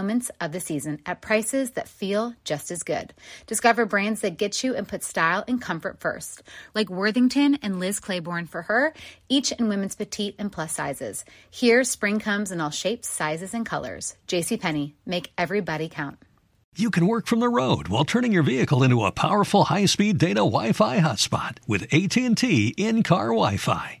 moments of the season at prices that feel just as good. Discover brands that get you and put style and comfort first, like Worthington and Liz Claiborne for her, each in women's petite and plus sizes. Here, spring comes in all shapes, sizes, and colors. JCPenney, make everybody count. You can work from the road while turning your vehicle into a powerful high-speed data Wi-Fi hotspot with AT&T in-car Wi-Fi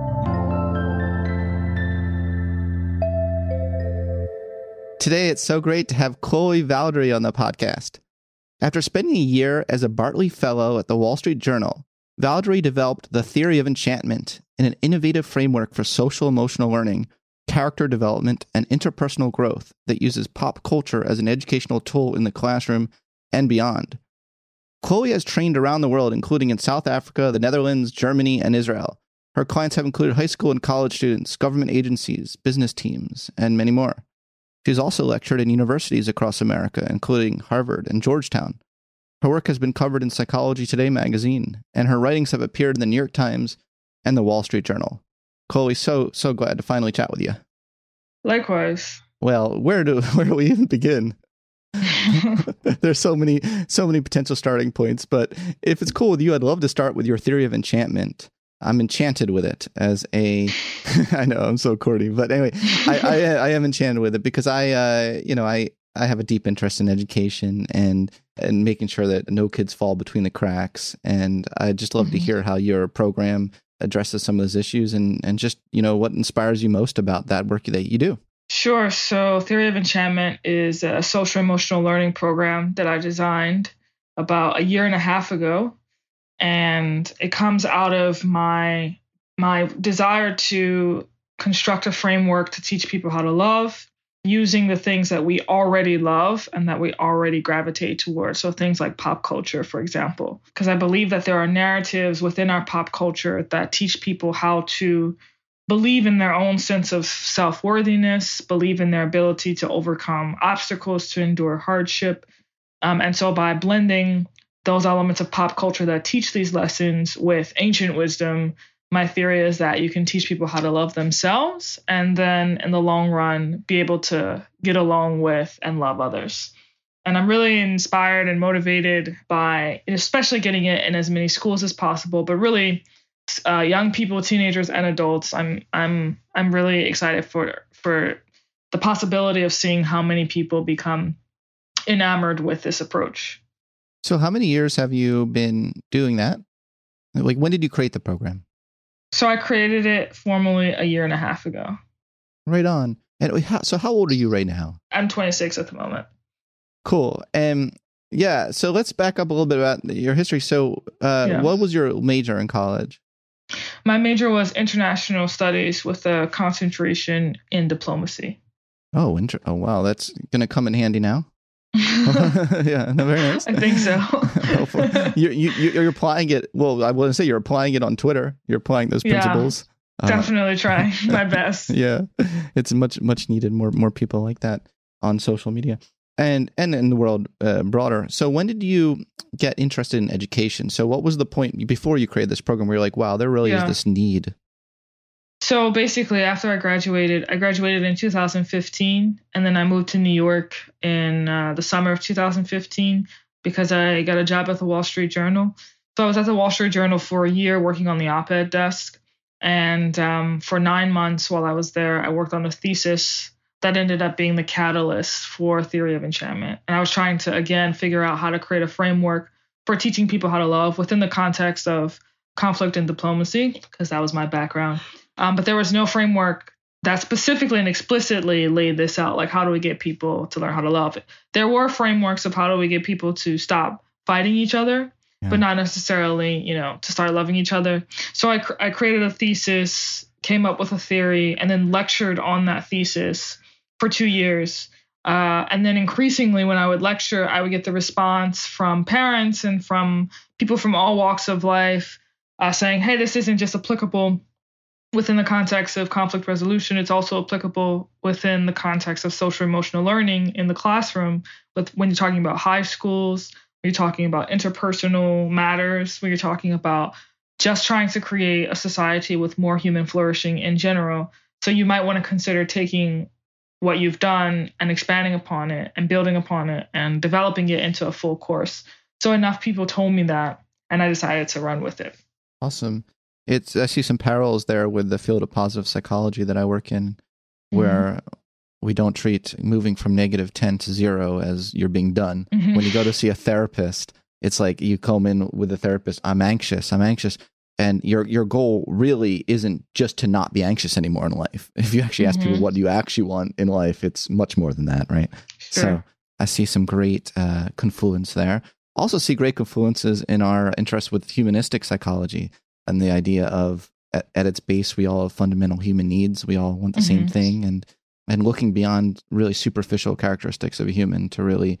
Today, it's so great to have Chloe Valdary on the podcast. After spending a year as a Bartley Fellow at the Wall Street Journal, Valdary developed the theory of enchantment in an innovative framework for social emotional learning, character development, and interpersonal growth that uses pop culture as an educational tool in the classroom and beyond. Chloe has trained around the world, including in South Africa, the Netherlands, Germany, and Israel. Her clients have included high school and college students, government agencies, business teams, and many more. She's also lectured in universities across America, including Harvard and Georgetown. Her work has been covered in Psychology Today magazine, and her writings have appeared in the New York Times and the Wall Street Journal. Chloe, so so glad to finally chat with you. Likewise. Well, where do where do we even begin? There's so many so many potential starting points, but if it's cool with you, I'd love to start with your theory of enchantment. I'm enchanted with it as a. I know I'm so corny, but anyway, I, I, I am enchanted with it because I, uh, you know, I I have a deep interest in education and and making sure that no kids fall between the cracks. And I just love mm-hmm. to hear how your program addresses some of those issues and and just you know what inspires you most about that work that you do. Sure. So, Theory of Enchantment is a social emotional learning program that I designed about a year and a half ago and it comes out of my my desire to construct a framework to teach people how to love using the things that we already love and that we already gravitate towards. So things like pop culture, for example, because I believe that there are narratives within our pop culture that teach people how to believe in their own sense of self-worthiness, believe in their ability to overcome obstacles, to endure hardship. Um, and so by blending those elements of pop culture that teach these lessons with ancient wisdom, my theory is that you can teach people how to love themselves and then in the long run be able to get along with and love others. And I'm really inspired and motivated by especially getting it in as many schools as possible, but really uh, young people, teenagers and adults. I'm I'm I'm really excited for for the possibility of seeing how many people become enamored with this approach. So, how many years have you been doing that? Like, when did you create the program? So, I created it formally a year and a half ago. Right on. And so, how old are you right now? I'm 26 at the moment. Cool. And Yeah. So let's back up a little bit about your history. So, uh, Yeah. what was your major in college? My major was international studies with a concentration in diplomacy. Oh, inter- oh, wow. That's going to come in handy now. yeah, no, very nice. I think so. You're, you, you're applying it. Well, I wouldn't say you're applying it on Twitter. You're applying those Yeah. principles. Uh, Definitely trying my best. yeah, it's much much needed. More more people like that on social media and and in the world uh, broader. So when did you get interested in education? So what was the point before you created this program where you're like, wow, there really Yeah. is this need? So basically, after I graduated, I graduated in 2015, and then I moved to New York in uh, the summer of 2015 because I got a job at the Wall Street Journal. So I was at the Wall Street Journal for a year working on the op ed desk. And um, for nine months while I was there, I worked on a thesis that ended up being the catalyst for Theory of Enchantment. And I was trying to, again, figure out how to create a framework for teaching people how to love within the context of conflict and diplomacy, because that was my background. Um, but there was no framework that specifically and explicitly laid this out. Like, how do we get people to learn how to love? There were frameworks of how do we get people to stop fighting each other, Yeah. but not necessarily, you know, to start loving each other. So I, cr- I created a thesis, came up with a theory, and then lectured on that thesis for two years. Uh, and then increasingly, when I would lecture, I would get the response from parents and from people from all walks of life uh, saying, hey, this isn't just applicable within the context of conflict resolution, it's also applicable within the context of social emotional learning in the classroom. But when you're talking about high schools, when you're talking about interpersonal matters, when you're talking about just trying to create a society with more human flourishing in general. So you might want to consider taking what you've done and expanding upon it and building upon it and developing it into a full course. So enough people told me that, and I decided to run with it. Awesome. It's I see some parallels there with the field of positive psychology that I work in, where we don't treat moving from negative ten to zero as you're being done. Mhm. When you go to see a therapist, it's like you come in with a therapist. I'm anxious. I'm anxious. And your your goal really isn't just to not be anxious anymore in life. If you actually ask people Mhm. what do you actually want in life, it's much more than that, right? So I see some great uh, confluence there. Also see great confluences in our interest with humanistic psychology and the idea of at, at its base we all have fundamental human needs. We all want the same Mhm. thing and and looking beyond really superficial characteristics of a human to really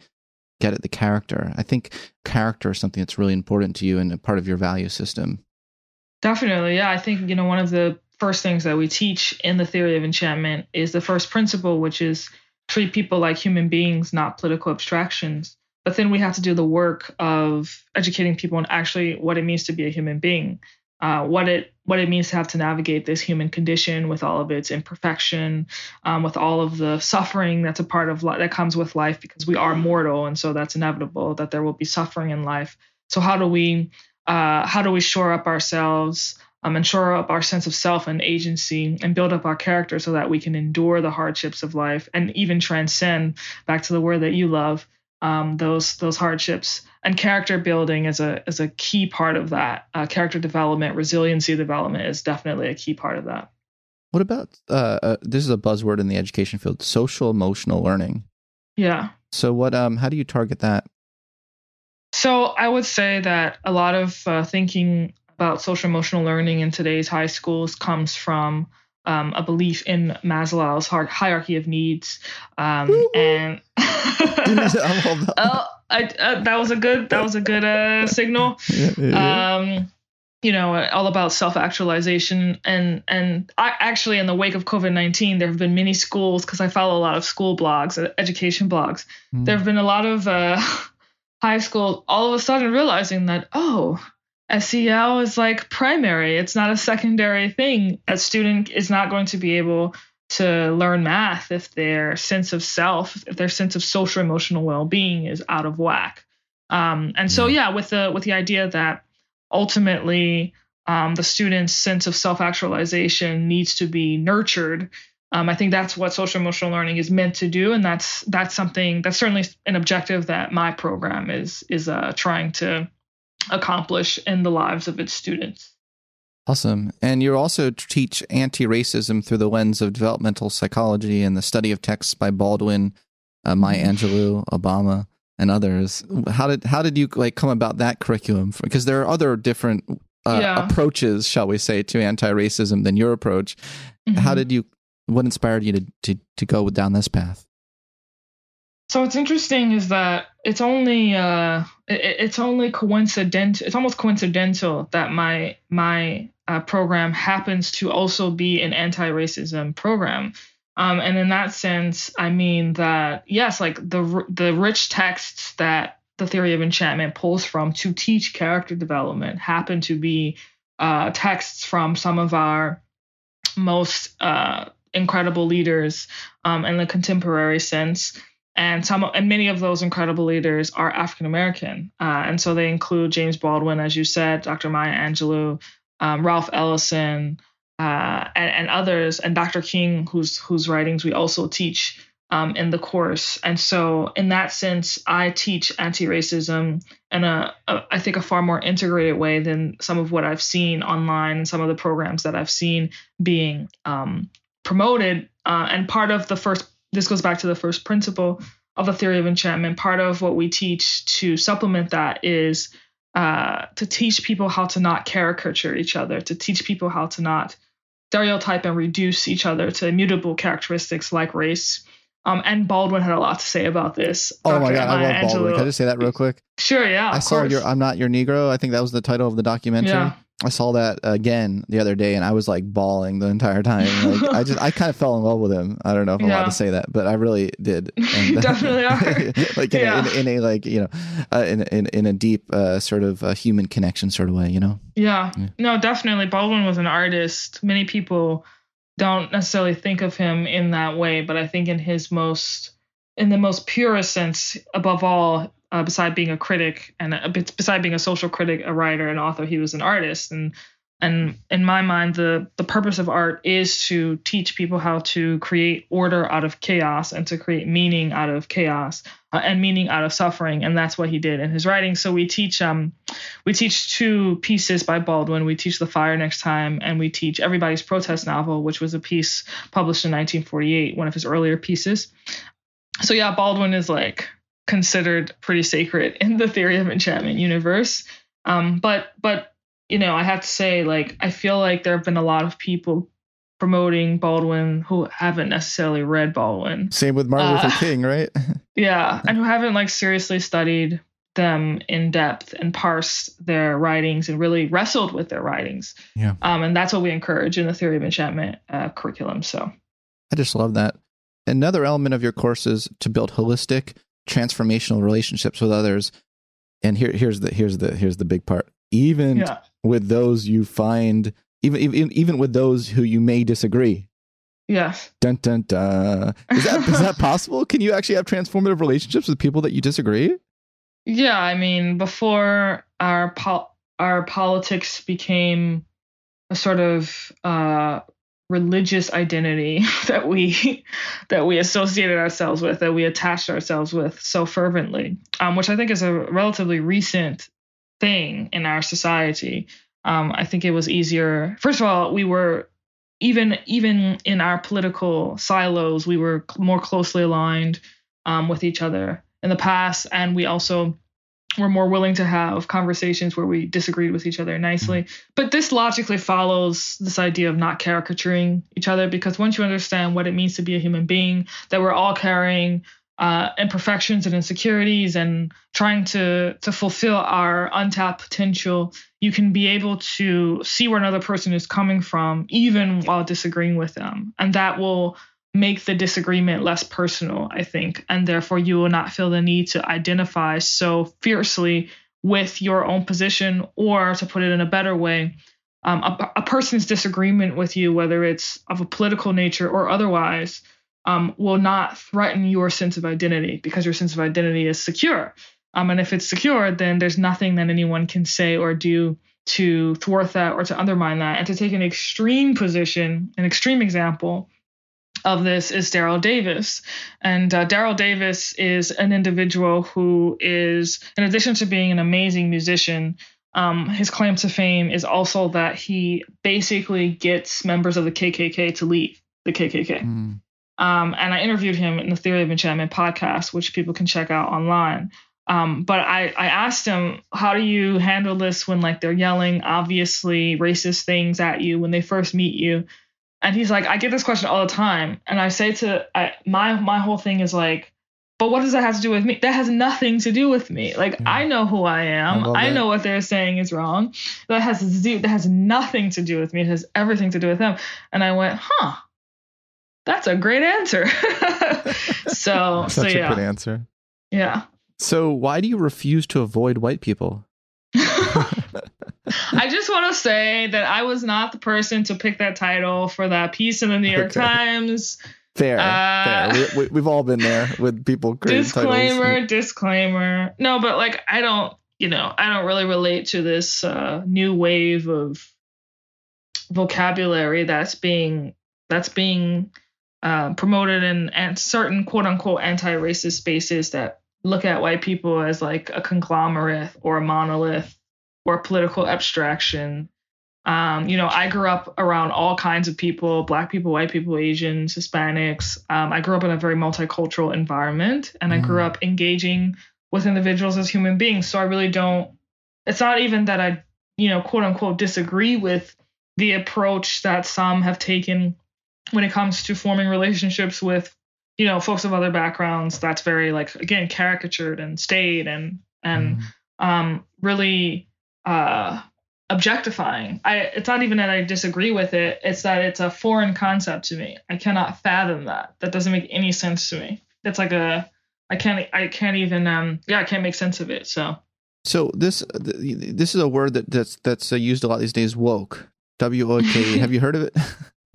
get at the character. I think character is something that's really important to you and a part of your value system. Definitely. Yeah. I think, you know, one of the first things that we teach in the theory of enchantment is the first principle, which is treat people like human beings, not political abstractions. But then we have to do the work of educating people on actually what it means to be a human being, uh, what it what it means to have to navigate this human condition with all of its imperfection, um, with all of the suffering that's a part of that comes with life because we are mortal, and so that's inevitable that there will be suffering in life. So how do we uh, how do we shore up ourselves um, and shore up our sense of self and agency and build up our character so that we can endure the hardships of life and even transcend back to the word that you love um, those those hardships and character building is a is a key part of that uh, character development resiliency development is definitely a key part of that What about uh, uh, this is a buzzword in the education field, social emotional learning. yeah So what um how do you target that? So I would say that a lot of uh, thinking about social emotional learning in today's high schools comes from um, a belief in Maslow's hierarchy of needs, um, and oh, I, uh, that was a good that was a good uh, signal. Yeah, yeah, yeah. Um, you know, all about self-actualization, and and I actually in the wake of COVID nineteen, there have been many schools because I follow a lot of school blogs, uh, education blogs. Hmm. There have been a lot of uh, high school all of a sudden realizing that oh SEL is like primary. It's not a secondary thing. A student is not going to be able to learn math if their sense of self if their sense of social emotional well-being is out of whack. Um, and so yeah with the with the idea that ultimately um, the student's sense of self-actualization needs to be nurtured um, I think that's what social emotional learning is meant to do, and that's that's something that's certainly an objective that my program is is uh, trying to accomplish in the lives of its students. Awesome. And you also teach anti-racism through the lens of developmental psychology and the study of texts by Baldwin, uh, Maya Mm-hmm. Angelou, Obama, and others. How did how did you like come about that curriculum? Because there are other different uh, Yeah. approaches, shall we say, to anti-racism than your approach. How Mhm. did you? What inspired you to to to go down this path? So what's interesting is that it's only uh, it, it's only coincidental. It's almost coincidental that my my uh, program happens to also be an anti-racism program. Um, and in that sense, I mean that yes, like the the rich texts that the theory of enchantment pulls from to teach character development happen to be uh, texts from some of our most uh, incredible leaders um, in the contemporary sense and some and many of those incredible leaders are African American, uh, and so they include James Baldwin, as you said, Dr. Maya Angelou, um, Ralph Ellison, uh, and, and others, and Dr. King, whose whose writings we also teach um, in the course. And so, in that sense, I teach anti-racism in a, a I think a far more integrated way than some of what I've seen online and some of the programs that I've seen being um, promoted. Uh, and part of the first this goes back to the first principle of the theory of enchantment. Part of what we teach to supplement that is uh, to teach people how to not caricature each other, to teach people how to not stereotype and reduce each other to immutable characteristics like race. Um, and Baldwin had a lot to say about this. Oh my Dr. god, I love Baldwin. Angelou. Can I just say that real quick? Sure, yeah. I saw course. your I'm not your Negro. I think that was the title of the documentary. Yeah. I saw that again the other day, and I was like bawling the entire time. Like I just I kind of fell in love with him. I don't know if I'm allowed to say that, but I really did. And- Definitely are. like in, Yeah. a, in, in a like you know, uh, in, in in a deep uh, sort of uh, human connection sort of way. You know. Yeah. Yeah. No, definitely. Baldwin was an artist. Many people don't necessarily think of him in that way, but I think in his most, in the most purest sense, above all, uh, beside being a critic and a, beside being a social critic, a writer, an author, he was an artist. And and in my mind, the the purpose of art is to teach people how to create order out of chaos and to create meaning out of chaos uh, and meaning out of suffering. And that's what he did in his writing. So we teach um we teach two pieces by Baldwin. We teach The Fire Next Time, and we teach Everybody's Protest Novel, which was a piece published in 1948, one of his earlier pieces. So, yeah, Baldwin is like considered pretty sacred in the theory of enchantment universe. Um, but, but, you know, I have to say, like, I feel like there have been a lot of people promoting Baldwin who haven't necessarily read Baldwin. Same with Martin Uh, Luther King, right? Yeah, and who haven't like seriously studied them in depth and parsed their writings and really wrestled with their writings. Yeah. Um, and that's what we encourage in the theory of enchantment uh, curriculum. So I just love that. Another element of your course is to build holistic, transformational relationships with others. And here, here's the here's the here's the big part. Even yeah, with those you find, even even even with those who you may disagree. yes, Dun dun dun. Is that is that possible? Can you actually have transformative relationships with people that you disagree? yeah. I mean, before our pol- our politics became a sort of uh, religious identity that we that we associated ourselves with, that we attached ourselves with so fervently, um, which I think is a relatively recent thing in our society. Um, I think it was easier. First of all, we were even even in our political silos, we were more closely aligned um, with each other in the past, and we also were more willing to have conversations where we disagreed with each other nicely. But this logically follows this idea of not caricaturing each other because once you understand what it means to be a human being, that we're all carrying uh, imperfections and insecurities and trying to to fulfill our untapped potential, you can be able to see where another person is coming from, even while disagreeing with them, and that will make the disagreement less personal, I think, and therefore you will not feel the need to identify so fiercely with your own position, or to put it in a better way, um, a, a person's disagreement with you, whether it's of a political nature or otherwise, um, will not threaten your sense of identity because your sense of identity is secure. Um, and if it's secure, then there's nothing that anyone can say or do to thwart that or to undermine that. And to take an extreme position, an extreme example of this is Daryl Davis. And uh, Daryl Davis is an individual who is, in addition to being an amazing musician, um, his claim to fame is also that he basically gets members of the KKK to leave the KKK. Mm. Um, and I interviewed him in the Theory of Enchantment podcast, which people can check out online. Um, but I, I asked him, how do you handle this when like they're yelling obviously racist things at you when they first meet you? And he's like, I get this question all the time. And I say to I, my my whole thing is like, but what does that have to do with me? That has nothing to do with me. Like yeah. I know who I am. I, I know what they're saying is wrong. That has to do, that has nothing to do with me. It has everything to do with them. And I went, huh, that's a great answer. so such so, a good answer. Yeah. So why do you refuse to avoid white people? I just want to say that I was not the person to pick that title for that piece in the New York okay. Times. Fair, uh, fair. We, have all been there with people creating disclaimer, titles. disclaimer. No, but like I don't, you know, I don't really relate to this uh, new wave of vocabulary that's being that's being uh, promoted in and certain quote unquote anti-racist spaces that look at white people as like a conglomerate or a monolith or political abstraction. Um, you know, I grew up around all kinds of people black people, white people, Asians, Hispanics. Um, I grew up in a very multicultural environment and mm. I grew mm. up engaging with individuals as human beings. So I really don't, it's not even that I, you know, quote unquote, disagree with the approach that some have taken when it comes to forming relationships with, you know, folks of other backgrounds. That's very, like, again, caricatured and stayed and, and, mm. um, really, uh, objectifying. I it's not even that I disagree with it, it's that it's a foreign concept to me. I cannot fathom that. That doesn't make any sense to me. It's like a I can't I can't even um yeah, I can't make sense of it. So So this this is a word that that's that's uh, used a lot these days woke. W O K. Have you heard of it?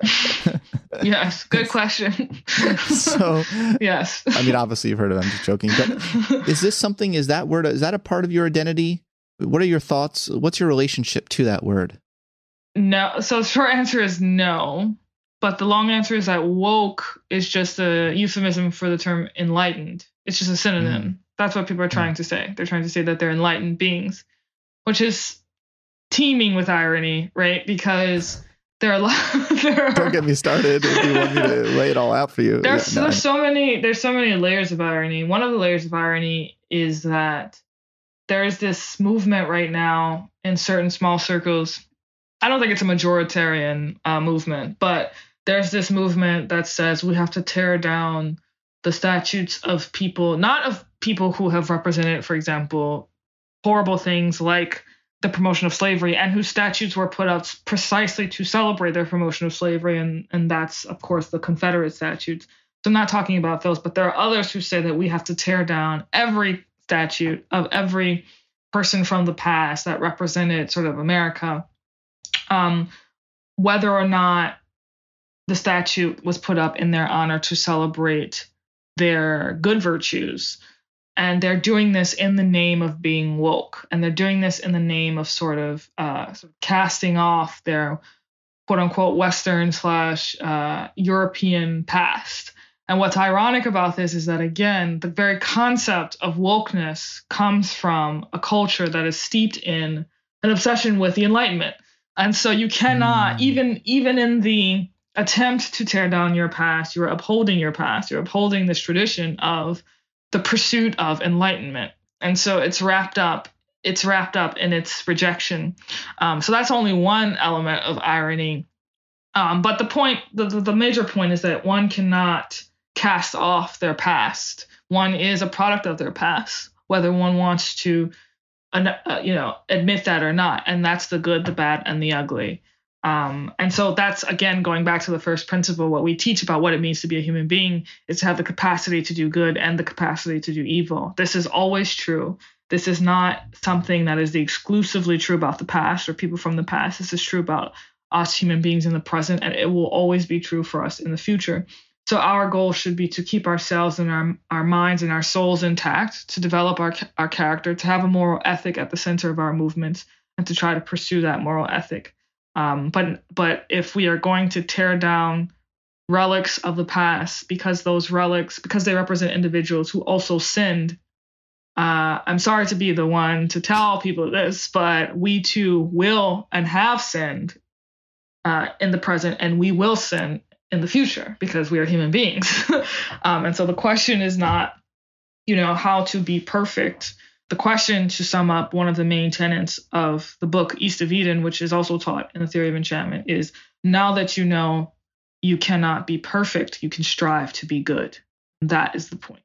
yes, good question. so yes, I mean, obviously you've heard of it. I'm just joking. But is this something? Is that word? Is that a part of your identity? What are your thoughts? What's your relationship to that word? No. So the short answer is no. But the long answer is that woke is just a euphemism for the term enlightened. It's just a synonym. Mm. That's what people are trying mm. to say. They're trying to say that they're enlightened beings, which is teeming with irony, right? Because there are, a lot. there are Don't get me started if you want me to lay it all out for you. There's, yeah, no. there's so many there's so many layers of irony. One of the layers of irony is that there is this movement right now in certain small circles. I don't think it's a majoritarian uh, movement, but there's this movement that says we have to tear down the statutes of people, not of people who have represented, for example, horrible things like the promotion of slavery and whose statutes were put up precisely to celebrate their promotion of slavery. And, and that's, of course, the Confederate statutes. So I'm not talking about those, but there are others who say that we have to tear down every statute of every person from the past that represented sort of America, um, whether or not the statute was put up in their honor to celebrate their good virtues. And they're doing this in the name of being woke. And they're doing this in the name of sort of, uh, sort of casting off their quote unquote Western slash uh, European past and what's ironic about this is that, again, the very concept of wokeness comes from a culture that is steeped in an obsession with the Enlightenment. And so you cannot, mm. even even in the attempt to tear down your past, you're upholding your past. You're upholding this tradition of the pursuit of enlightenment. And so it's wrapped up. It's wrapped up in its rejection. Um, so that's only one element of irony. Um, but the point, the, the major point is that one cannot cast off their past. One is a product of their past, whether one wants to, uh, you know, admit that or not. And that's the good, the bad, and the ugly. Um, and so that's again going back to the first principle. What we teach about what it means to be a human being is to have the capacity to do good and the capacity to do evil. This is always true. This is not something that is exclusively true about the past or people from the past. This is true about us human beings in the present, and it will always be true for us in the future. So our goal should be to keep ourselves and our, our minds and our souls intact, to develop our, our character, to have a moral ethic at the center of our movements, and to try to pursue that moral ethic. Um, but but if we are going to tear down relics of the past because those relics because they represent individuals who also sinned, uh, I'm sorry to be the one to tell people this, but we too will and have sinned uh, in the present, and we will sin in the future because we are human beings. um, and so the question is not you know, how to be perfect. The question, to sum up, one of the main tenets of the book East of Eden, which is also taught in the theory of enchantment, is now that you know you cannot be perfect, you can strive to be good. That is the point.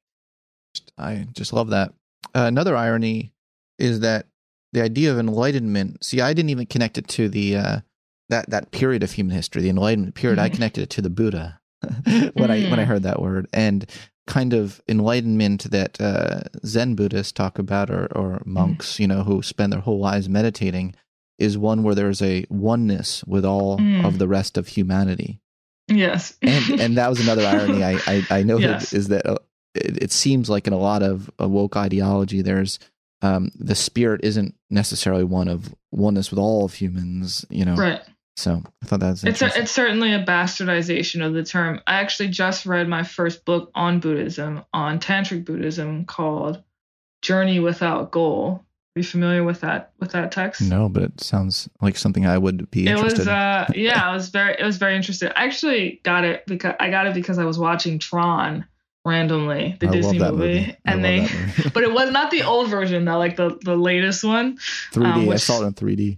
I just love that. Uh, another irony is that the idea of enlightenment. See, I didn't even connect it to the uh, that that period of human history, the enlightenment period. Mm. I connected it to the Buddha when mm. I when I mm. heard that word, and kind of enlightenment that uh, Zen Buddhists talk about, or, or mm. monks, mm. you know, who spend their whole lives meditating, is one where there's a oneness with all mm. of the rest of humanity. Yes, and and that was another irony I I, I noted yes. is that uh, it, it, seems like in a lot of woke ideology, there's um, the spirit isn't necessarily one of oneness with all of humans, you know. Right. So I thought that's it's a, it's certainly a bastardization of the term. I actually just read my first book on Buddhism, on tantric Buddhism, called Journey Without Goal. Are you familiar with that with that text? No, but it sounds like something I would be it was uh yeah, it was very it was very interesting. I actually got it because I got it because I was watching Tron randomly the I Disney movie, movie. and they but it was not the old version though, like the the latest one. 3D. Um, which, I saw it in 3D.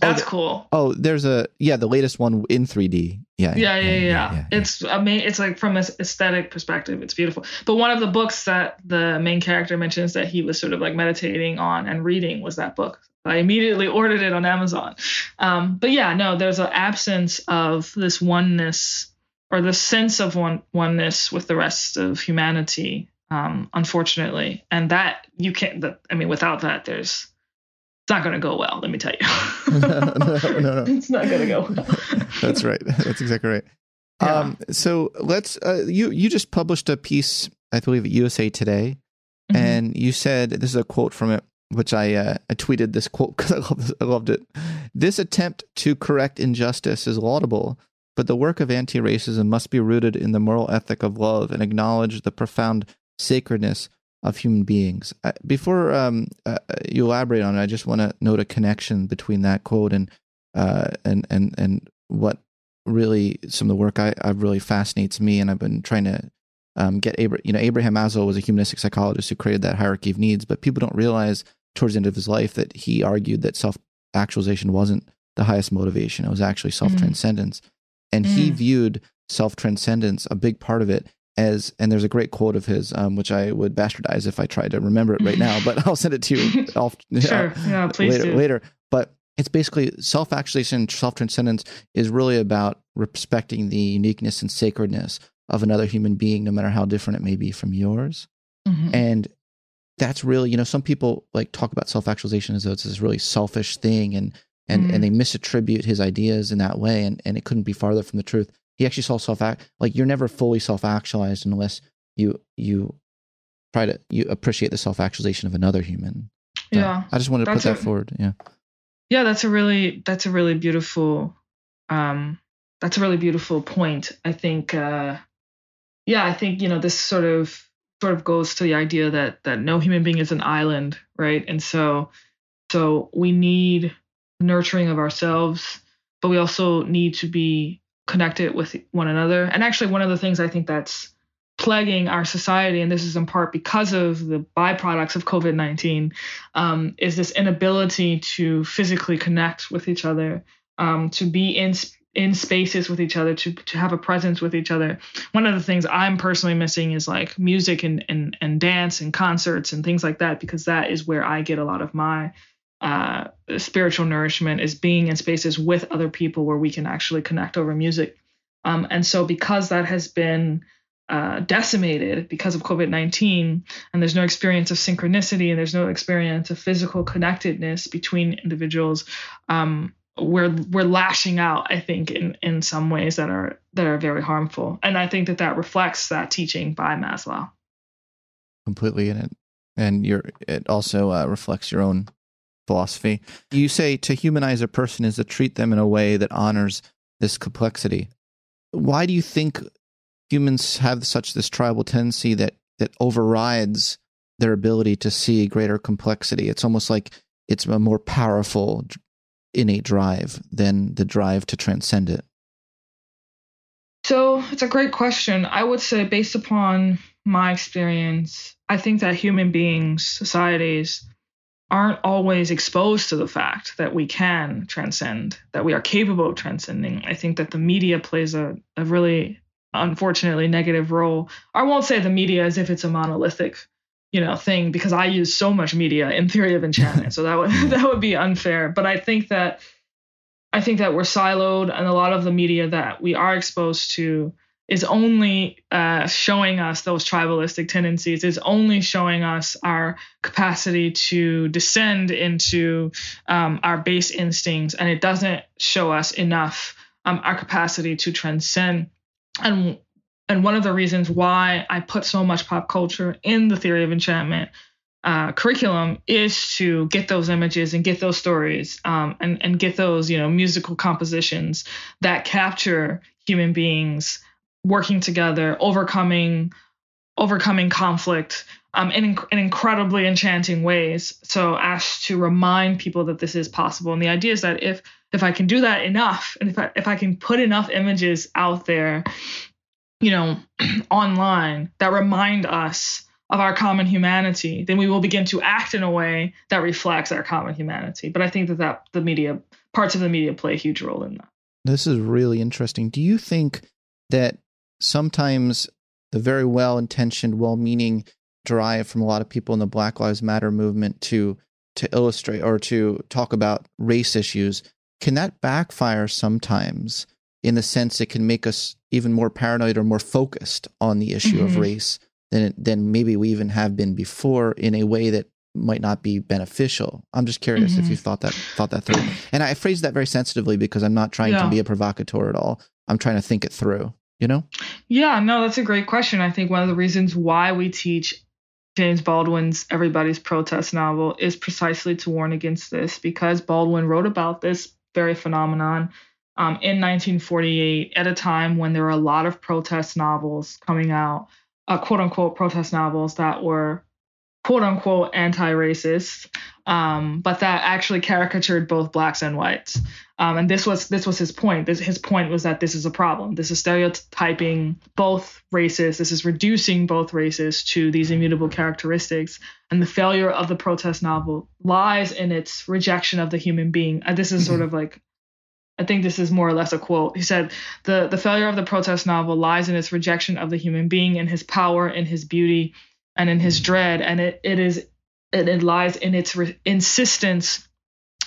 That's oh, cool. Oh, there's a yeah, the latest one in 3D. Yeah, yeah, yeah, yeah. yeah, yeah it's mean, it's like from an aesthetic perspective, it's beautiful. But one of the books that the main character mentions that he was sort of like meditating on and reading was that book. I immediately ordered it on Amazon. Um, but yeah, no, there's an absence of this oneness or the sense of one oneness with the rest of humanity. Um, unfortunately, and that you can't. I mean, without that, there's it's not going to go well. Let me tell you. no, no, no, It's not going to go. well. That's right. That's exactly right. Yeah. Um, so let's. Uh, you you just published a piece, I believe, at USA Today, mm-hmm. and you said this is a quote from it, which I uh, I tweeted this quote because I loved I loved it. This attempt to correct injustice is laudable, but the work of anti-racism must be rooted in the moral ethic of love and acknowledge the profound sacredness of human beings. Before um, uh, you elaborate on it, I just want to note a connection between that quote and uh, and and and what really some of the work I, I really fascinates me, and I've been trying to um, get Abraham. You know, Abraham Maslow was a humanistic psychologist who created that hierarchy of needs, but people don't realize towards the end of his life that he argued that self actualization wasn't the highest motivation; it was actually self transcendence, mm-hmm. and mm. he viewed self transcendence a big part of it as and there's a great quote of his um, which I would bastardize if I tried to remember it right now, but I'll send it to you off, sure. yeah, please later, do. later. But it's basically self actualization, self transcendence is really about respecting the uniqueness and sacredness of another human being, no matter how different it may be from yours. Mm-hmm. And that's really, you know, some people like talk about self actualization as though it's this really selfish thing and and mm-hmm. and they misattribute his ideas in that way and, and it couldn't be farther from the truth he actually saw self act like you're never fully self actualized unless you you try to you appreciate the self actualization of another human. So yeah, I just wanted to put that a, forward. Yeah, yeah, that's a really that's a really beautiful um that's a really beautiful point. I think uh yeah, I think you know this sort of sort of goes to the idea that that no human being is an island, right? And so so we need nurturing of ourselves, but we also need to be connected with one another. And actually, one of the things I think that's plaguing our society, and this is in part because of the byproducts of COVID 19, um, is this inability to physically connect with each other, um, to be in in spaces with each other, to to have a presence with each other. One of the things I'm personally missing is like music and and and dance and concerts and things like that, because that is where I get a lot of my uh, spiritual nourishment is being in spaces with other people where we can actually connect over music. Um, and so, because that has been uh, decimated because of COVID 19, and there's no experience of synchronicity and there's no experience of physical connectedness between individuals, um, we're we're lashing out, I think, in in some ways that are that are very harmful. And I think that that reflects that teaching by Maslow. Completely in it, and your it also uh, reflects your own philosophy. You say to humanize a person is to treat them in a way that honors this complexity. Why do you think humans have such this tribal tendency that that overrides their ability to see greater complexity? It's almost like it's a more powerful innate drive than the drive to transcend it. So it's a great question. I would say, based upon my experience, I think that human beings, societies, aren't always exposed to the fact that we can transcend, that we are capable of transcending. I think that the media plays a, a really unfortunately negative role. I won't say the media as if it's a monolithic, you know, thing because I use so much media in theory of enchantment. so that would that would be unfair. But I think that I think that we're siloed and a lot of the media that we are exposed to is only uh, showing us those tribalistic tendencies, is only showing us our capacity to descend into um, our base instincts, and it doesn't show us enough um, our capacity to transcend. And and one of the reasons why I put so much pop culture in the theory of enchantment uh, curriculum is to get those images and get those stories um, and and get those you know musical compositions that capture human beings working together, overcoming overcoming conflict um, in, in incredibly enchanting ways. So as to remind people that this is possible. And the idea is that if if I can do that enough, and if I, if I can put enough images out there, you know, online that remind us of our common humanity, then we will begin to act in a way that reflects our common humanity. But I think that that the media parts of the media play a huge role in that. This is really interesting. Do you think that sometimes the very well intentioned, well meaning drive from a lot of people in the Black Lives Matter movement to to illustrate or to talk about race issues, can that backfire sometimes in the sense it can make us even more paranoid or more focused on the issue mm-hmm. of race than than maybe we even have been before in a way that might not be beneficial. I'm just curious mm-hmm. if you thought that thought that through. And I phrase that very sensitively because I'm not trying yeah. to be a provocateur at all. I'm trying to think it through you know? Yeah, no, that's a great question. I think one of the reasons why we teach James Baldwin's Everybody's Protest novel is precisely to warn against this because Baldwin wrote about this very phenomenon um, in 1948 at a time when there were a lot of protest novels coming out, uh, quote unquote protest novels that were quote unquote anti-racist, um, but that actually caricatured both blacks and whites. Um, and this was this was his point. This, his point was that this is a problem. This is stereotyping both races. This is reducing both races to these immutable characteristics. And the failure of the protest novel lies in its rejection of the human being. And this is sort of like I think this is more or less a quote. He said, the, the failure of the protest novel lies in its rejection of the human being, in his power, in his beauty, and in his dread. And it, it is it, it lies in its re- insistence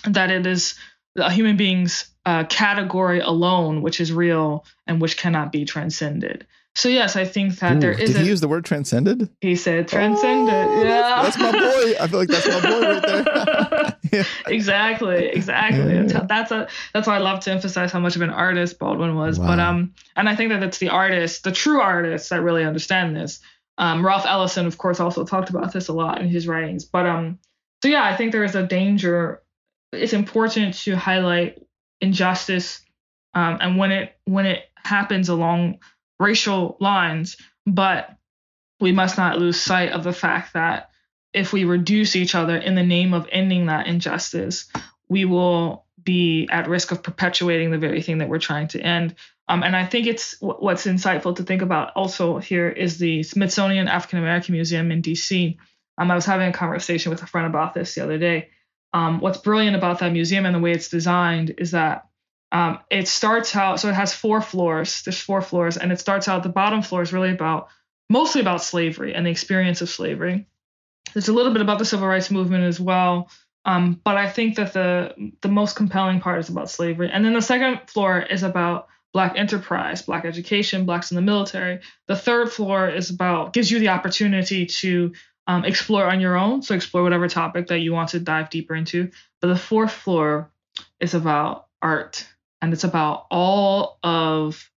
that it is a human being's uh, category alone, which is real and which cannot be transcended. So yes, I think that Ooh, there is. Did he use the word transcended? He said transcended. Oh, yeah, that's, my boy. I feel like that's my boy right there. yeah. Exactly, exactly. Yeah. That's a that's why I love to emphasize how much of an artist Baldwin was. Wow. But um, and I think that it's the artists, the true artists, that really understand this. Um, Ralph Ellison, of course, also talked about this a lot in his writings. But um, so yeah, I think there is a danger it's important to highlight injustice um, and when it when it happens along racial lines, but we must not lose sight of the fact that if we reduce each other in the name of ending that injustice, we will be at risk of perpetuating the very thing that we're trying to end. Um, and I think it's what's insightful to think about also here is the Smithsonian African American Museum in DC. Um, I was having a conversation with a friend about this the other day, um, what's brilliant about that museum and the way it's designed is that um, it starts out so it has four floors there's four floors and it starts out the bottom floor is really about mostly about slavery and the experience of slavery. There's a little bit about the civil rights movement as well um, but i think that the the most compelling part is about slavery. And then the second floor is about black enterprise black education blacks in the military the third floor is about gives you the opportunity to um, explore on your own. So explore whatever topic that you want to dive deeper into. But the fourth floor is about art, and it's about all of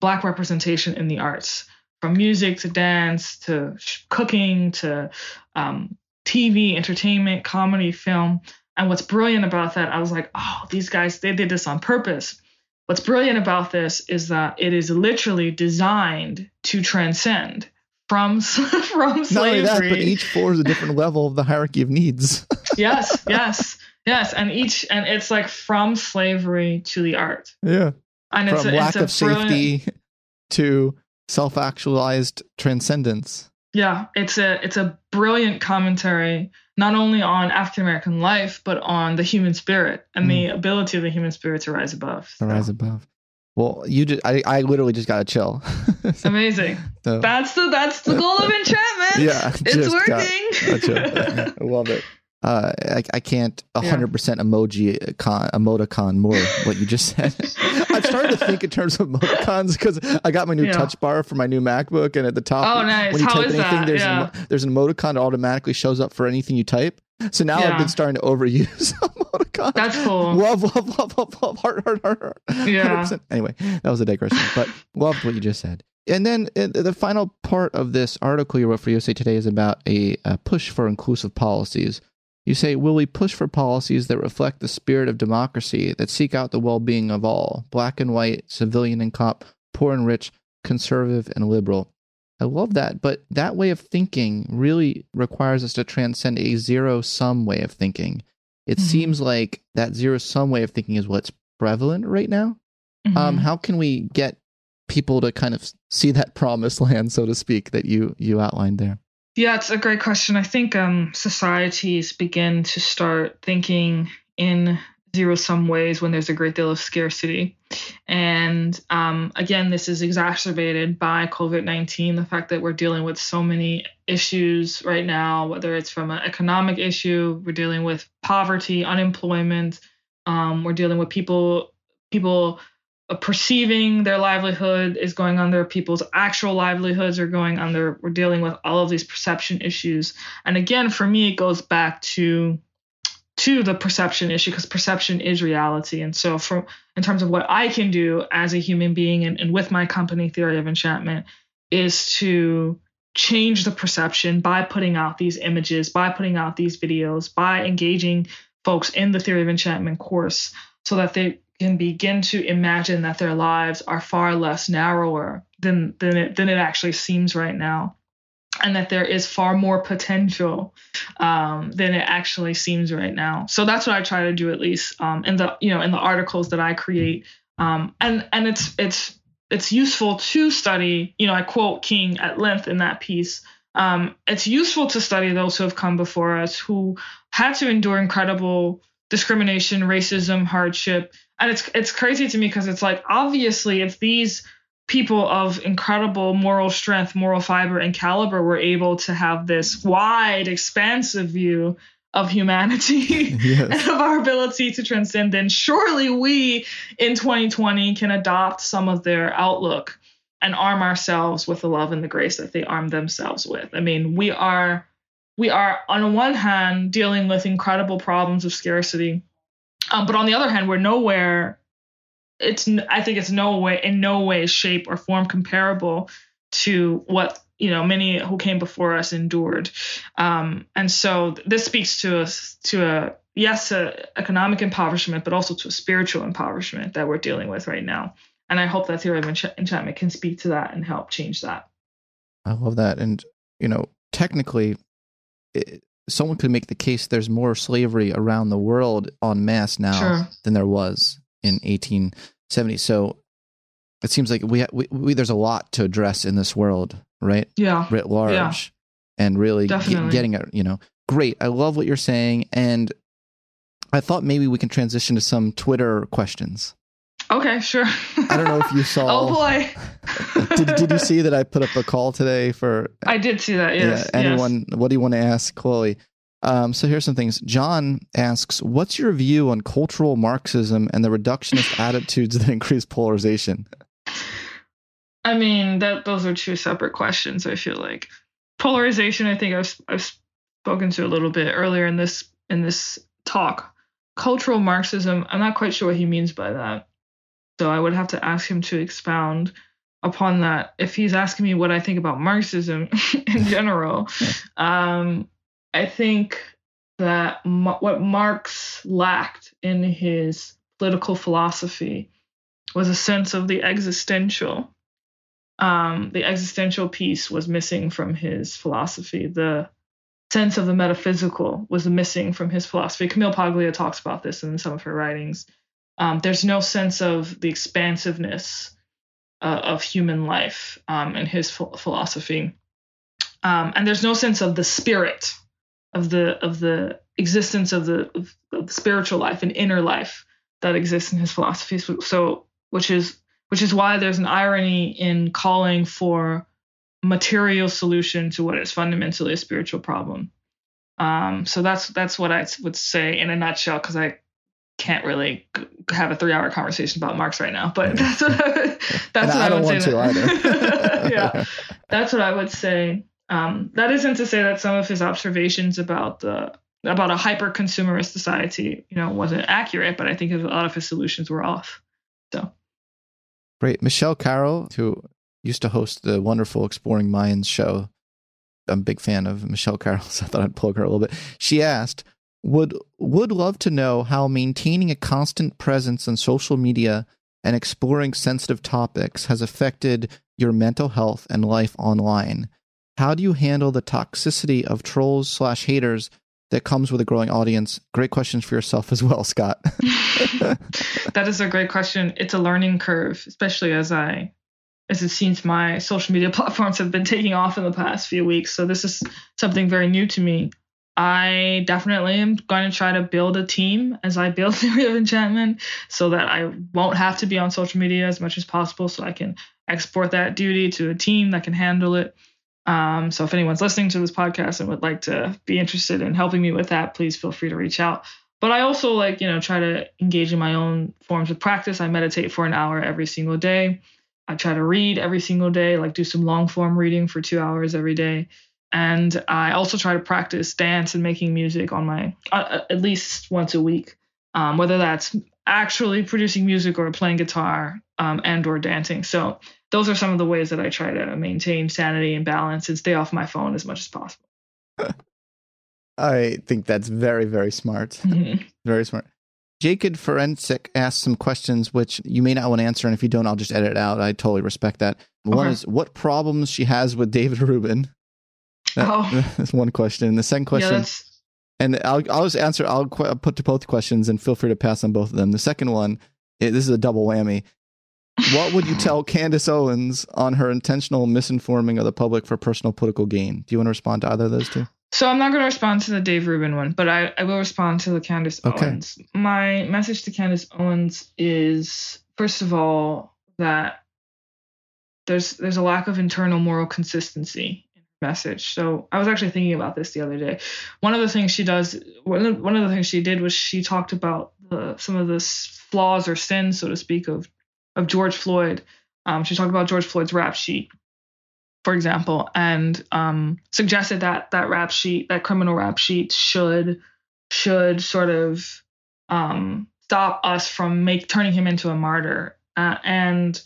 Black representation in the arts, from music to dance to cooking to um, TV, entertainment, comedy, film. And what's brilliant about that, I was like, oh, these guys, they did this on purpose. What's brilliant about this is that it is literally designed to transcend from from slavery. Not only that, but each floor is a different level of the hierarchy of needs. yes, yes, yes, and each and it's like from slavery to the art. Yeah, and from it's a, lack it's of safety to self-actualized transcendence. Yeah, it's a it's a brilliant commentary not only on African American life but on the human spirit and mm. the ability of the human spirit to rise above. So. To rise above. Well, you just I, I literally just got a chill. Amazing. So, that's the that's the goal of enchantment. Yeah, it's working. I love it. Uh, I, I can't 100% yeah. emoji con, emoticon more what you just said. I've started to think in terms of emoticons because I got my new yeah. touch bar for my new MacBook, and at the top, oh, nice. when you How type anything, that? there's yeah. an, there's an emoticon that automatically shows up for anything you type. So now I've been starting to overuse emoticons. That's cool. Love, love, love, love, love, heart, heart, heart, heart. Yeah. 100%. Anyway, that was a digression, but loved what you just said. And then uh, the final part of this article you wrote for USA Today is about a, a push for inclusive policies. You say, Will we push for policies that reflect the spirit of democracy, that seek out the well being of all, black and white, civilian and cop, poor and rich, conservative and liberal? I love that. But that way of thinking really requires us to transcend a zero sum way of thinking. It mm-hmm. seems like that zero sum way of thinking is what's prevalent right now. Um, mm-hmm. Um, how can we get people to kind of see that promised land, so to speak, that you you outlined there? Yeah, it's a great question. I think um, societies begin to start thinking in zero sum ways when there's a great deal of scarcity. And um, again, this is exacerbated by COVID 19, the fact that we're dealing with so many issues right now, whether it's from an economic issue, we're dealing with poverty, unemployment, um, we're dealing with people people perceiving their livelihood is going under people's actual livelihoods are going under we're dealing with all of these perception issues. And again for me it goes back to to the perception issue because perception is reality. And so for in terms of what i can do as a human being and, and with my company theory of enchantment is to change the perception by putting out these images by putting out these videos by engaging folks in the theory of enchantment course so that they can begin to imagine that their lives are far less narrower than than it than it actually seems right now. And that there is far more potential um, than it actually seems right now. So that's what i try to do at least um, in the you know in the articles that i create. Um, and and it's it's it's useful to study you know i quote king at length in that piece. Um, it's useful to study those who have come before us who had to endure incredible discrimination racism hardship and it's it's crazy to me because it's like obviously if these people of incredible moral strength, moral fiber, and caliber were able to have this wide, expansive view of humanity yes. and of our ability to transcend, then surely we in 2020 can adopt some of their outlook and arm ourselves with the love and the grace that they armed themselves with. I mean, we are we are on one hand dealing with incredible problems of scarcity um, but on the other hand, we're nowhere. It's I think it's no way in no way, shape, or form comparable to what you know many who came before us endured. Um, and so this speaks to us to a yes, a economic impoverishment, but also to a spiritual impoverishment that we're dealing with right now. And I hope that theory of enchantment can speak to that and help change that. I love that, and you know, technically, it, someone could make the case there's more slavery around the world en masse now sure. than there was in 1870. So it seems like we, we, we, there's a lot to address in this world, right? Yeah, writ large, yeah. and really get, getting it. You know, great. I love what you're saying, and I thought maybe we can transition to some Twitter questions. Okay, sure. I don't know if you saw. oh boy. did, did you see that I put up a call today for? I did see that. Yes. Yeah, anyone? Yes. What do you want to ask Chloe? Um, so here's some things. John asks, "What's your view on cultural Marxism and the reductionist attitudes that increase polarization?" I mean, that those are two separate questions. I feel like polarization. I think I've I've spoken to a little bit earlier in this in this talk. Cultural Marxism. I'm not quite sure what he means by that. So I would have to ask him to expound upon that. If he's asking me what I think about Marxism in general, um, I think that Ma- what Marx lacked in his political philosophy was a sense of the existential. Um, the existential piece was missing from his philosophy. The sense of the metaphysical was missing from his philosophy. Camille Paglia talks about this in some of her writings. Um, there's no sense of the expansiveness uh, of human life um, in his ph- philosophy. um, and there's no sense of the spirit of the of the existence of the, of, of the spiritual life and inner life that exists in his philosophy. So, so, which is which is why there's an irony in calling for material solution to what is fundamentally a spiritual problem. Um, so that's that's what I would say in a nutshell, because I can't really have a three-hour conversation about Marx right now. But that's what I, that's what I, I would want say. to either. yeah, that's what I would say. Um, that isn't to say that some of his observations about the about a hyper consumerist society, you know, wasn't accurate, but I think a lot of his solutions were off. So great, Michelle Carroll, who used to host the wonderful Exploring Minds show. I'm a big fan of Michelle Carroll, so I thought I'd plug her a little bit. She asked, "Would would love to know how maintaining a constant presence on social media and exploring sensitive topics has affected your mental health and life online. How do you handle the toxicity of trolls slash haters that comes with a growing audience? Great questions for yourself as well, Scott. that is a great question. It's a learning curve, especially as I as it seems my social media platforms have been taking off in the past few weeks. So this is something very new to me. I definitely am going to try to build a team as I build Theory of Enchantment so that I won't have to be on social media as much as possible so I can export that duty to a team that can handle it. Um, so if anyone's listening to this podcast and would like to be interested in helping me with that, please feel free to reach out. But I also like, you know, try to engage in my own forms of practice. I meditate for an hour every single day. I try to read every single day, like do some long form reading for two hours every day. And I also try to practice dance and making music on my uh, uh, at least once a week, um, whether that's actually producing music or playing guitar um, and or dancing. So those are some of the ways that I try to maintain sanity and balance and stay off my phone as much as possible. I think that's very, very smart. Mm-hmm. Very smart. Jacob Forensic asked some questions which you may not want to answer, and if you don't, I'll just edit it out. I totally respect that. One is what problems she has with David Rubin. That, oh. That's one question. And the second question, yeah, and I'll I'll just answer. I'll qu- put to both questions, and feel free to pass on both of them. The second one, it, this is a double whammy. What would you tell Candace Owens on her intentional misinforming of the public for personal political gain? Do you want to respond to either of those two? So I'm not going to respond to the Dave Rubin one, but I, I will respond to the Candace okay. Owens. My message to Candace Owens is first of all that there's there's a lack of internal moral consistency message. So I was actually thinking about this the other day. One of the things she does, one of, the things she did was she talked about the, some of the flaws or sins, so to speak, of of George Floyd. Um, she talked about George Floyd's rap sheet for example, and um, suggested that that rap sheet, that criminal rap sheet, should should sort of um, stop us from make turning him into a martyr. Uh, and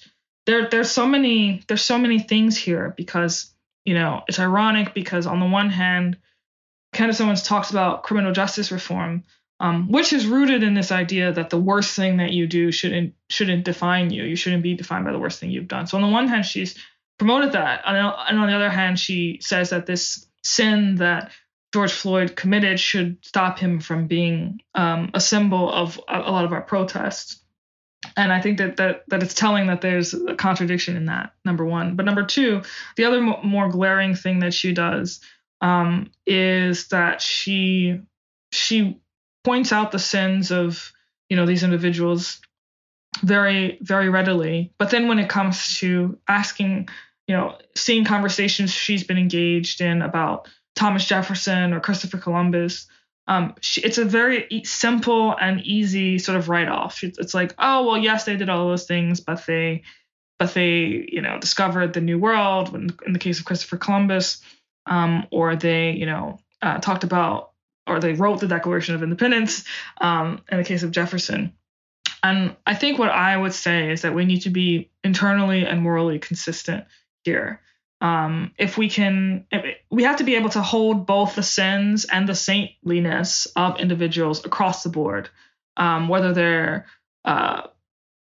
there there's so many there's so many things here because you know it's ironic because on the one hand, Candace Owens talks about criminal justice reform, um, which is rooted in this idea that the worst thing that you do shouldn't shouldn't define you. You shouldn't be defined by the worst thing you've done. So on the one hand, she's promoted that. And on the other hand, she says that this sin that George Floyd committed should stop him from being um, a symbol of a, a, lot of our protests. And I think that, that that it's telling that there's a contradiction in that. Number one, but number two, the other mo- more glaring thing that she does um, is that she she points out the sins of you know these individuals very very readily. But then when it comes to asking you know, seeing conversations she's been engaged in about Thomas Jefferson or Christopher Columbus. Um, she, it's a very simple and easy sort of write-off. It's, it's like, oh well, yes, they did all those things, but they, but they, you know, discovered the New World. In, in the case of Christopher Columbus, um, or they, you know, uh, talked about, or they wrote the Declaration of Independence. Um, in the case of Jefferson, and I think what I would say is that we need to be internally and morally consistent here. Um, if we can, we have to be able to hold both the sins and the saintliness of individuals across the board, um, whether they're uh,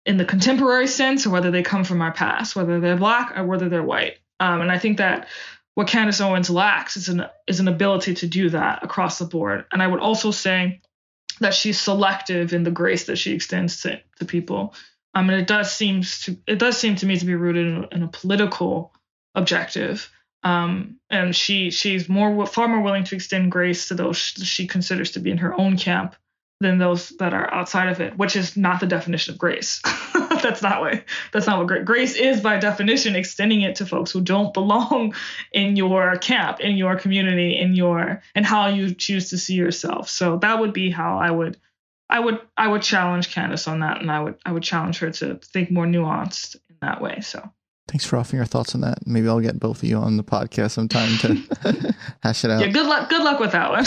in the contemporary sense or whether they come from our past, whether they're black or whether they're white. Um, and I think that what Candace Owens lacks is an is an ability to do that across the board. And I would also say that she's selective in the grace that she extends to, to people. Um, and it does seem to it does seem to me to be rooted in, in a political objective. Um, and she she's more far more willing to extend grace to those she considers to be in her own camp than those that are outside of it, which is not the definition of grace. that's not what that's not what grace, grace is by definition extending it to folks who don't belong in your camp, in your community, in your and how you choose to see yourself. So that would be how I would I would I would challenge Candace on that and I would I would challenge her to think more nuanced in that way. So Thanks for offering your thoughts on that. Maybe I'll get both of you on the podcast sometime to hash it out. Yeah, good luck. Good luck with that one.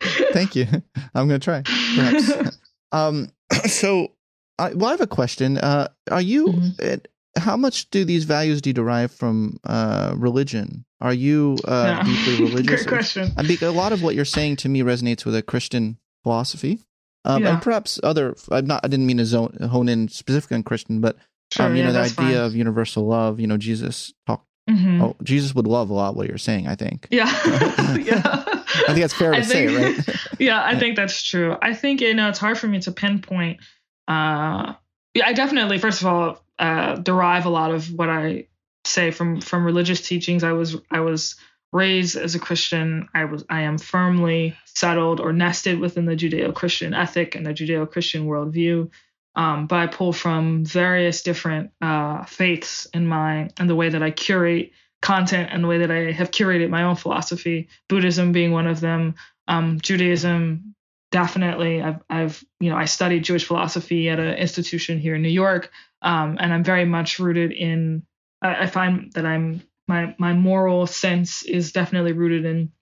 Thank you. I'm going to try. Perhaps. um, so, I, well, I have a question. Uh, are you? Mm-hmm. How much do these values do you derive from uh, religion? Are you uh, yeah. deeply religious? Great question. I mean, a lot of what you're saying to me resonates with a Christian philosophy, um, yeah. and perhaps other. I'm not. I didn't mean to zone, hone in specifically on Christian, but Sure, um, you yeah, know, the idea fine. of universal love, you know, Jesus talked. Mm-hmm. Oh, Jesus would love a lot what you're saying, I think. Yeah. yeah. I think that's fair to think, say, right? yeah, I think that's true. I think, you know, it's hard for me to pinpoint. Uh, yeah, I definitely, first of all, uh, derive a lot of what I say from from religious teachings. I was I was raised as a Christian. I was I am firmly settled or nested within the Judeo-Christian ethic and the Judeo-Christian worldview um, but I pull from various different uh, faiths in my and the way that I curate content and the way that I have curated my own philosophy. Buddhism being one of them. Um, Judaism, definitely. I've, I've, you know, I studied Jewish philosophy at an institution here in New York, um, and I'm very much rooted in. I, I find that I'm my my moral sense is definitely rooted in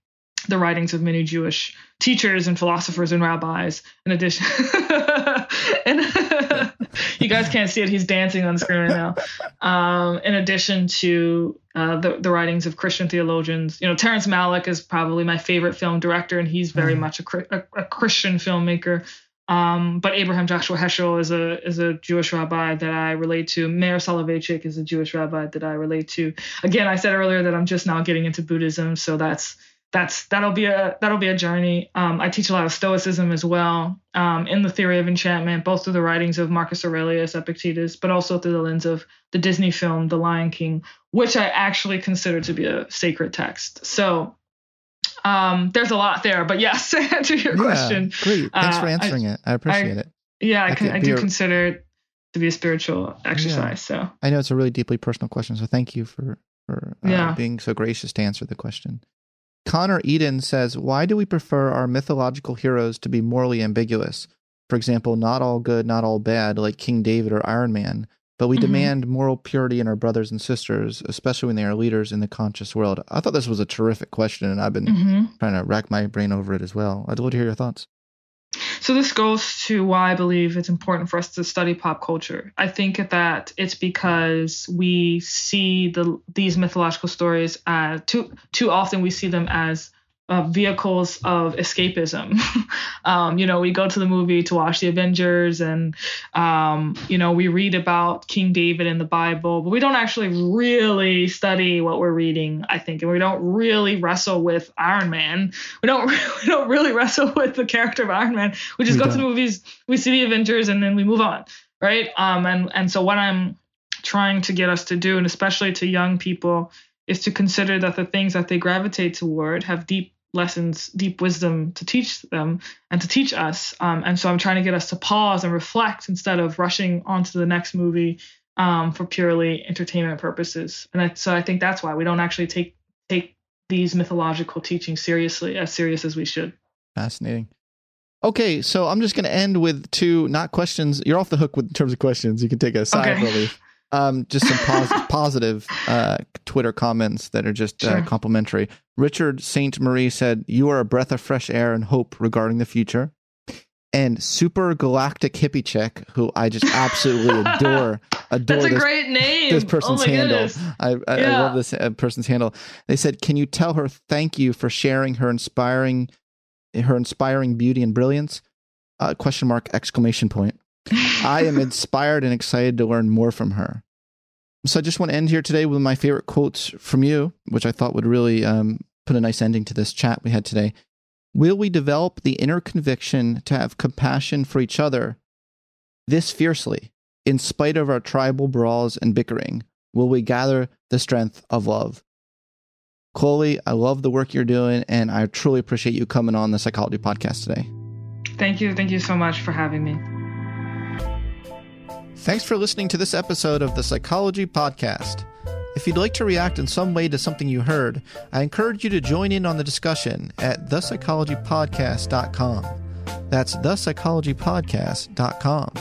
the writings of many Jewish teachers and philosophers and rabbis. In addition, guys can't see it; he's dancing on the screen right now. Um, in addition to uh, the, the writings of Christian theologians, you know, Terrence Malick is probably my favorite film director, and he's very mm. much a, a, a, Christian filmmaker. Um, but Abraham Joshua Heschel is a is a Jewish rabbi that I relate to. Meir Soloveitchik is a Jewish rabbi that I relate to. Again, I said earlier that I'm just now getting into Buddhism, so that's that's that'll be a that'll be a journey. Um, I teach a lot of Stoicism as well um, in the theory of enchantment, both through the writings of Marcus Aurelius Epictetus, but also through the lens of the Disney film The Lion King, which I actually consider to be a sacred text. So um, there's a lot there, but yes, to answer your yeah, question, great. Thanks uh, for answering I, it. I appreciate I, it. Yeah, I, can, I do a, consider it to be a spiritual exercise. Yeah. So I know it's a really deeply personal question, so thank you for for uh, yeah. being so gracious to answer the question. Connor Eden says, Why do we prefer our mythological heroes to be morally ambiguous? For example, not all good, not all bad, like King David or Iron Man, but we mm-hmm. demand moral purity in our brothers and sisters, especially when they are leaders in the conscious world. I thought this was a terrific question, and I've been mm-hmm. trying to rack my brain over it as well. I'd love to hear your thoughts. So this goes to why I believe it's important for us to study pop culture. I think that it's because we see the these mythological stories uh, too too often we see them as uh, vehicles of escapism. um, you know, we go to the movie to watch the Avengers, and um, you know, we read about King David in the Bible, but we don't actually really study what we're reading. I think, and we don't really wrestle with Iron Man. We don't we don't really wrestle with the character of Iron Man. We just we go don't. to the movies, we see the Avengers, and then we move on, right? Um, and and so what I'm trying to get us to do, and especially to young people, is to consider that the things that they gravitate toward have deep lessons, deep wisdom to teach them and to teach us. Um, and so I'm trying to get us to pause and reflect instead of rushing onto the next movie um, for purely entertainment purposes. And so I think that's why we don't actually take take these mythological teachings seriously, as serious as we should. Fascinating. Okay, so I'm just going to end with two not questions. You're off the hook with in terms of questions. You can take a sigh okay. relief. Um, just some pos- positive uh, Twitter comments that are just uh, sure. uh, complimentary. Richard Saint Marie said, "You are a breath of fresh air and hope regarding the future." And super galactic hippie chick, who I just absolutely adore, adore. That's a this, great name. This person's oh handle. I, I, yeah. I, love this uh, person's handle. They said, "Can you tell her thank you for sharing her inspiring, her inspiring beauty and brilliance?" Uh, question mark exclamation point. I am inspired and excited to learn more from her. So I just want to end here today with my favorite quotes from you, which I thought would really um, put a nice ending to this chat we had today. Will we develop the inner conviction to have compassion for each other this fiercely, in spite of our tribal brawls and bickering? Will we gather the strength of love. Chloe, I love the work you're doing, and I truly appreciate you coming on the Psychology Podcast today. Thank you. Thank you so much for having me. Thanks for listening to this episode of the Psychology Podcast. If you'd like to react in some way to something you heard, I encourage you to join in on the discussion at thepsychologypodcast.com. That's thepsychologypodcast.com.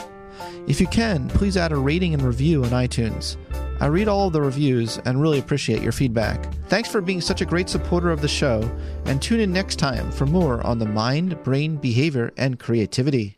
If you can, please add a rating and review on iTunes. I read all of the reviews and really appreciate your feedback. Thanks for being such a great supporter of the show, and tune in next time for more on the mind, brain, behavior, and creativity.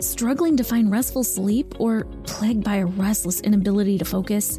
struggling to find restful sleep, or plagued by a restless inability to focus?